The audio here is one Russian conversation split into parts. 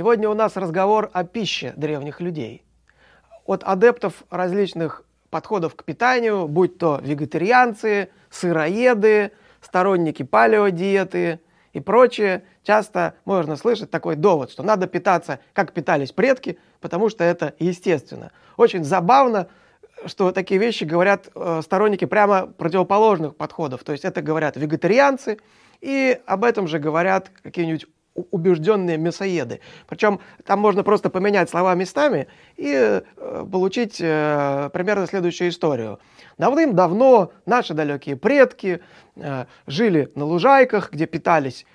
Сегодня у нас разговор о пище древних людей. От адептов различных подходов к питанию, будь то вегетарианцы, сыроеды, сторонники палеодиеты и прочее, часто можно слышать такой довод, что надо питаться, как питались предки, потому что это естественно. Очень забавно, что такие вещи говорят э, сторонники прямо противоположных подходов. То есть это говорят вегетарианцы, и об этом же говорят какие-нибудь убежденные мясоеды. Причем там можно просто поменять слова местами и э, получить э, примерно следующую историю. Давным-давно наши далекие предки э, жили на лужайках, где питались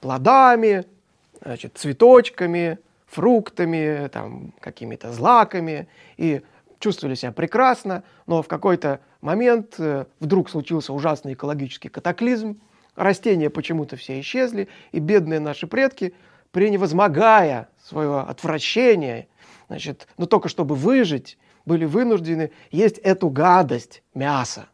плодами, значит, цветочками, фруктами, там, какими-то злаками и чувствовали себя прекрасно, но в какой-то момент вдруг случился ужасный экологический катаклизм, растения почему-то все исчезли, и бедные наши предки, преневозмогая свое отвращение, значит, но только чтобы выжить, были вынуждены есть эту гадость, мясо.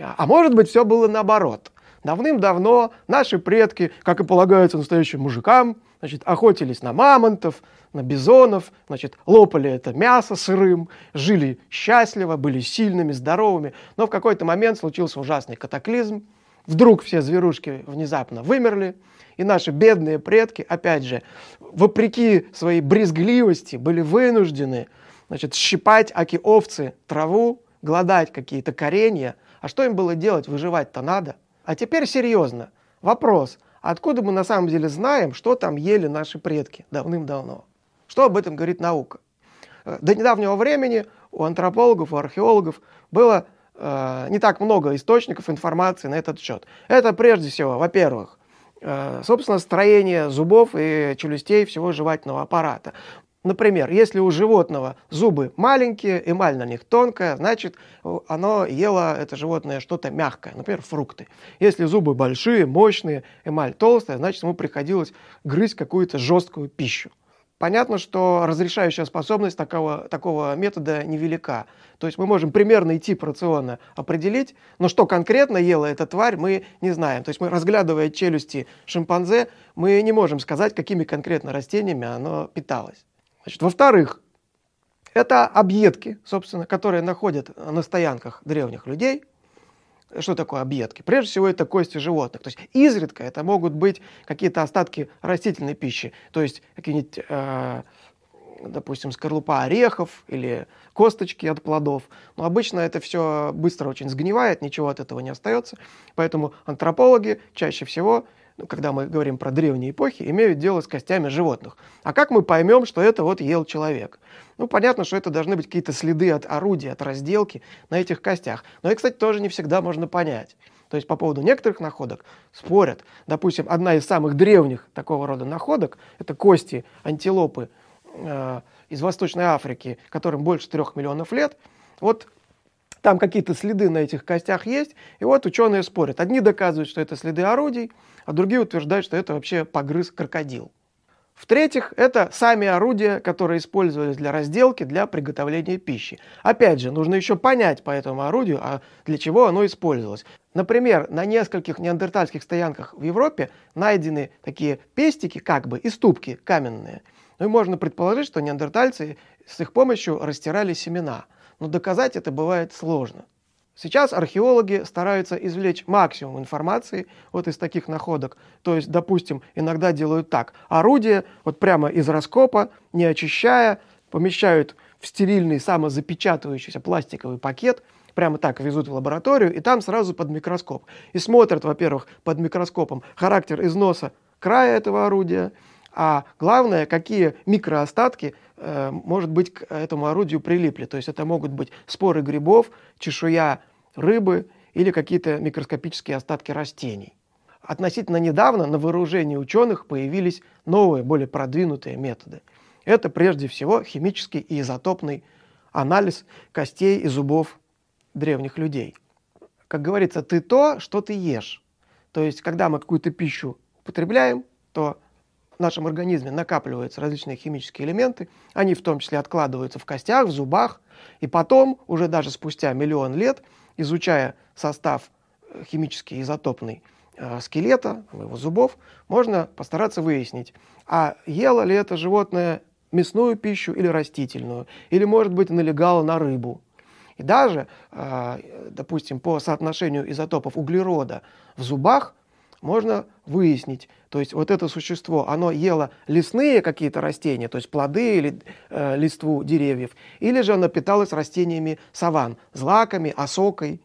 А может быть, все было наоборот. Давным-давно наши предки, как и полагается настоящим мужикам, значит, охотились на мамонтов, на бизонов, значит, лопали это мясо сырым, жили счастливо, были сильными, здоровыми. Но в какой-то момент случился ужасный катаклизм, Вдруг все зверушки внезапно вымерли, и наши бедные предки, опять же, вопреки своей брезгливости, были вынуждены значит, щипать аки овцы траву, гладать какие-то коренья. А что им было делать? Выживать-то надо. А теперь серьезно. Вопрос. Откуда мы на самом деле знаем, что там ели наши предки давным-давно? Что об этом говорит наука? Э, до недавнего времени у антропологов, у археологов было Э, не так много источников информации на этот счет. Это прежде всего, во-первых, э, собственно, строение зубов и челюстей всего жевательного аппарата. Например, если у животного зубы маленькие, эмаль на них тонкая, значит, оно ело, это животное, что-то мягкое, например, фрукты. Если зубы большие, мощные, эмаль толстая, значит, ему приходилось грызть какую-то жесткую пищу. Понятно, что разрешающая способность такого, такого метода невелика. То есть мы можем примерный тип рациона определить, но что конкретно ела эта тварь, мы не знаем. То есть мы, разглядывая челюсти шимпанзе, мы не можем сказать, какими конкретно растениями оно питалось. Значит, во-вторых, это объедки, собственно, которые находят на стоянках древних людей – что такое объедки? Прежде всего, это кости животных. То есть изредка это могут быть какие-то остатки растительной пищи, то есть какие-нибудь, э, допустим, скорлупа орехов или косточки от плодов. Но обычно это все быстро очень сгнивает, ничего от этого не остается. Поэтому антропологи чаще всего ну, когда мы говорим про древние эпохи, имеют дело с костями животных. А как мы поймем, что это вот ел человек? Ну, понятно, что это должны быть какие-то следы от орудия, от разделки на этих костях. Но это, кстати, тоже не всегда можно понять. То есть по поводу некоторых находок спорят. Допустим, одна из самых древних такого рода находок – это кости антилопы э, из Восточной Африки, которым больше трех миллионов лет. Вот там какие-то следы на этих костях есть, и вот ученые спорят. Одни доказывают, что это следы орудий, а другие утверждают, что это вообще погрыз крокодил. В-третьих, это сами орудия, которые использовались для разделки, для приготовления пищи. Опять же, нужно еще понять по этому орудию, а для чего оно использовалось. Например, на нескольких неандертальских стоянках в Европе найдены такие пестики, как бы, и ступки каменные. Ну и можно предположить, что неандертальцы с их помощью растирали семена – но доказать это бывает сложно. Сейчас археологи стараются извлечь максимум информации вот из таких находок. То есть, допустим, иногда делают так. Орудие вот прямо из раскопа, не очищая, помещают в стерильный самозапечатывающийся пластиковый пакет, прямо так везут в лабораторию, и там сразу под микроскоп. И смотрят, во-первых, под микроскопом характер износа края этого орудия, а главное, какие микроостатки – Э, может быть, к этому орудию прилипли. То есть это могут быть споры грибов, чешуя рыбы или какие-то микроскопические остатки растений. Относительно недавно на вооружении ученых появились новые, более продвинутые методы. Это прежде всего химический и изотопный анализ костей и зубов древних людей. Как говорится, ты то, что ты ешь. То есть, когда мы какую-то пищу употребляем, то в нашем организме накапливаются различные химические элементы, они в том числе откладываются в костях, в зубах, и потом, уже даже спустя миллион лет, изучая состав э, химический, изотопный э, скелета, его зубов, можно постараться выяснить, а ело ли это животное мясную пищу или растительную, или, может быть, налегало на рыбу. И даже, э, допустим, по соотношению изотопов углерода в зубах можно выяснить, то есть вот это существо, оно ело лесные какие-то растения, то есть плоды или э, листву деревьев, или же оно питалось растениями саван, злаками, осокой.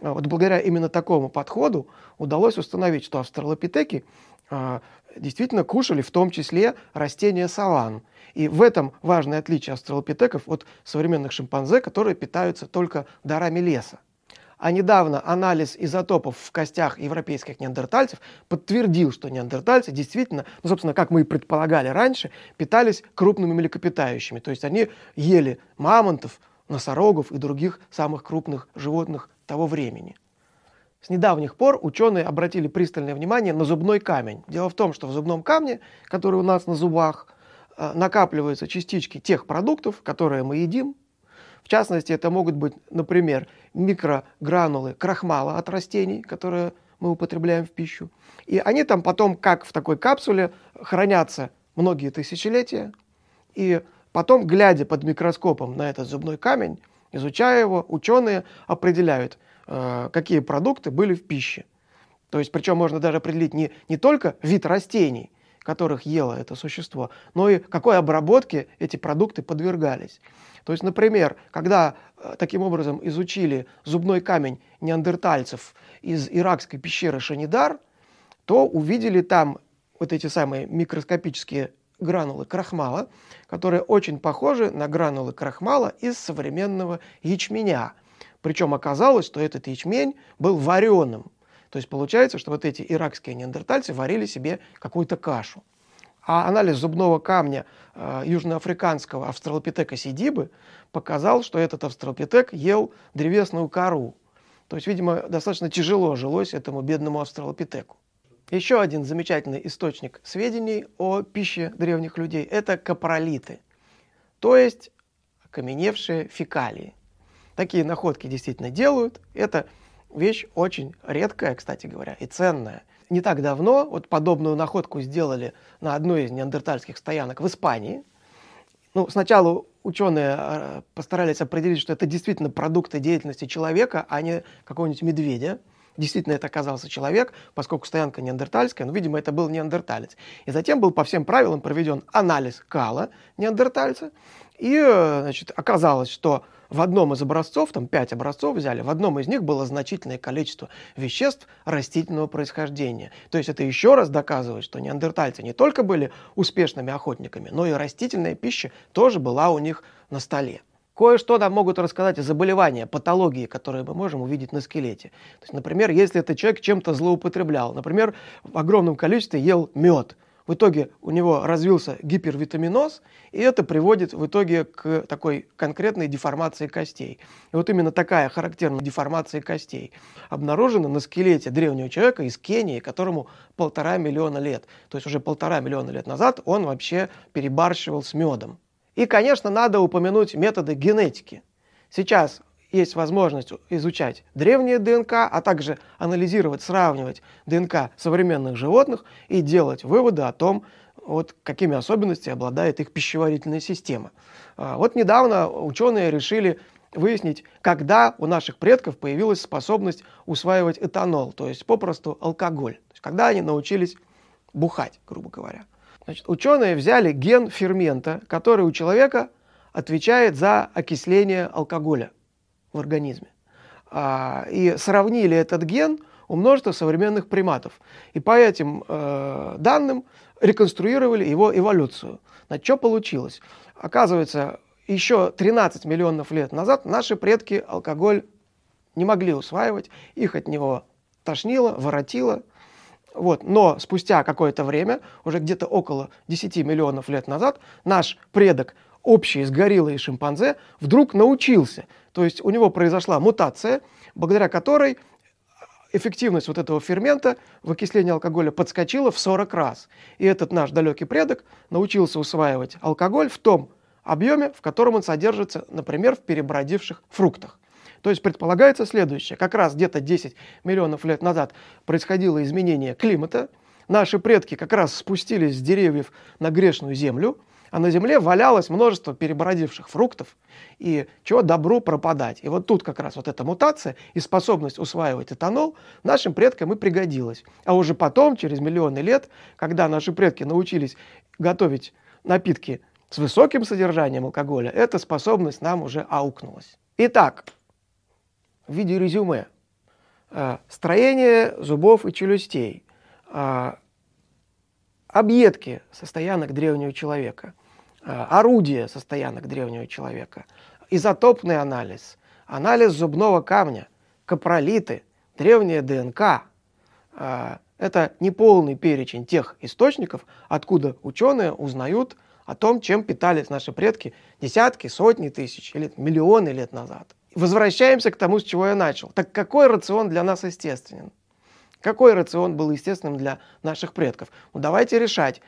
А вот благодаря именно такому подходу удалось установить, что австралопитеки э, действительно кушали в том числе растения саван. И в этом важное отличие австралопитеков от современных шимпанзе, которые питаются только дарами леса. А недавно анализ изотопов в костях европейских неандертальцев подтвердил, что неандертальцы действительно, ну, собственно, как мы и предполагали раньше, питались крупными млекопитающими. То есть они ели мамонтов, носорогов и других самых крупных животных того времени. С недавних пор ученые обратили пристальное внимание на зубной камень. Дело в том, что в зубном камне, который у нас на зубах, э, накапливаются частички тех продуктов, которые мы едим, в частности, это могут быть, например, микрогранулы крахмала от растений, которые мы употребляем в пищу. И они там потом, как в такой капсуле, хранятся многие тысячелетия. И потом, глядя под микроскопом на этот зубной камень, изучая его, ученые определяют, э, какие продукты были в пище. То есть, причем можно даже определить не, не только вид растений, которых ело это существо, но и какой обработке эти продукты подвергались. То есть, например, когда э, таким образом изучили зубной камень неандертальцев из иракской пещеры Шанидар, то увидели там вот эти самые микроскопические гранулы крахмала, которые очень похожи на гранулы крахмала из современного ячменя. Причем оказалось, что этот ячмень был вареным. То есть получается, что вот эти иракские неандертальцы варили себе какую-то кашу. А анализ зубного камня э, южноафриканского австралопитека сидибы показал, что этот австралопитек ел древесную кору. То есть, видимо, достаточно тяжело жилось этому бедному австралопитеку. Еще один замечательный источник сведений о пище древних людей – это капролиты, то есть окаменевшие фекалии. Такие находки действительно делают. Это вещь очень редкая, кстати говоря, и ценная – не так давно вот подобную находку сделали на одной из неандертальских стоянок в Испании. Ну, сначала ученые э, постарались определить, что это действительно продукты деятельности человека, а не какого-нибудь медведя. Действительно, это оказался человек, поскольку стоянка неандертальская, но, видимо, это был неандерталец. И затем был по всем правилам проведен анализ кала неандертальца, и э, значит, оказалось, что в одном из образцов, там пять образцов взяли, в одном из них было значительное количество веществ растительного происхождения. То есть это еще раз доказывает, что неандертальцы не только были успешными охотниками, но и растительная пища тоже была у них на столе. Кое-что нам могут рассказать о заболевания, патологии, которые мы можем увидеть на скелете. То есть, например, если этот человек чем-то злоупотреблял, например, в огромном количестве ел мед, в итоге у него развился гипервитаминоз, и это приводит в итоге к такой конкретной деформации костей. И вот именно такая характерная деформация костей обнаружена на скелете древнего человека из Кении, которому полтора миллиона лет. То есть уже полтора миллиона лет назад он вообще перебарщивал с медом. И, конечно, надо упомянуть методы генетики. Сейчас есть возможность изучать древние ДНК, а также анализировать, сравнивать ДНК современных животных и делать выводы о том, вот какими особенностями обладает их пищеварительная система. А, вот недавно ученые решили выяснить, когда у наших предков появилась способность усваивать этанол, то есть попросту алкоголь. То есть когда они научились бухать, грубо говоря. Значит, ученые взяли ген фермента, который у человека отвечает за окисление алкоголя в организме. А, и сравнили этот ген у множества современных приматов. И по этим э, данным реконструировали его эволюцию. Значит, что получилось? Оказывается, еще 13 миллионов лет назад наши предки алкоголь не могли усваивать, их от него тошнило, воротило. Вот. Но спустя какое-то время, уже где-то около 10 миллионов лет назад, наш предок общий с гориллой и шимпанзе, вдруг научился. То есть у него произошла мутация, благодаря которой эффективность вот этого фермента в окислении алкоголя подскочила в 40 раз. И этот наш далекий предок научился усваивать алкоголь в том объеме, в котором он содержится, например, в перебродивших фруктах. То есть предполагается следующее. Как раз где-то 10 миллионов лет назад происходило изменение климата. Наши предки как раз спустились с деревьев на грешную землю, а на земле валялось множество перебродивших фруктов, и чего добру пропадать. И вот тут как раз вот эта мутация и способность усваивать этанол нашим предкам и пригодилась. А уже потом, через миллионы лет, когда наши предки научились готовить напитки с высоким содержанием алкоголя, эта способность нам уже аукнулась. Итак, в виде резюме. Э, строение зубов и челюстей. Э, объедки состоянок древнего человека. Э, орудия состоянок древнего человека. Изотопный анализ. Анализ зубного камня. Капролиты. Древняя ДНК. Это неполный перечень тех источников, откуда ученые узнают о том, чем питались наши предки десятки, сотни тысяч или миллионы лет назад возвращаемся к тому, с чего я начал. Так какой рацион для нас естественен? Какой рацион был естественным для наших предков? Ну, давайте решать.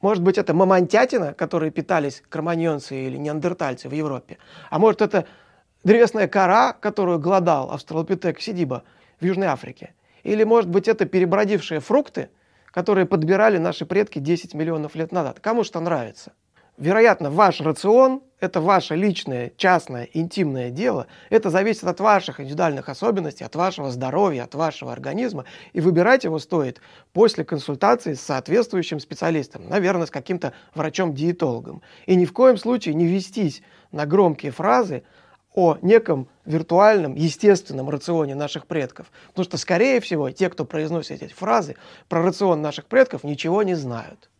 Может быть, это мамонтятина, которые питались кроманьонцы или неандертальцы в Европе. А может, это древесная кора, которую голодал австралопитек Сидиба в Южной Африке. Или, может быть, это перебродившие фрукты, которые подбирали наши предки 10 миллионов лет назад. Кому что нравится. Вероятно, ваш рацион – это ваше личное, частное, интимное дело. Это зависит от ваших индивидуальных особенностей, от вашего здоровья, от вашего организма. И выбирать его стоит после консультации с соответствующим специалистом, наверное, с каким-то врачом-диетологом. И ни в коем случае не вестись на громкие фразы о неком виртуальном, естественном рационе наших предков. Потому что, скорее всего, те, кто произносит эти фразы про рацион наших предков, ничего не знают.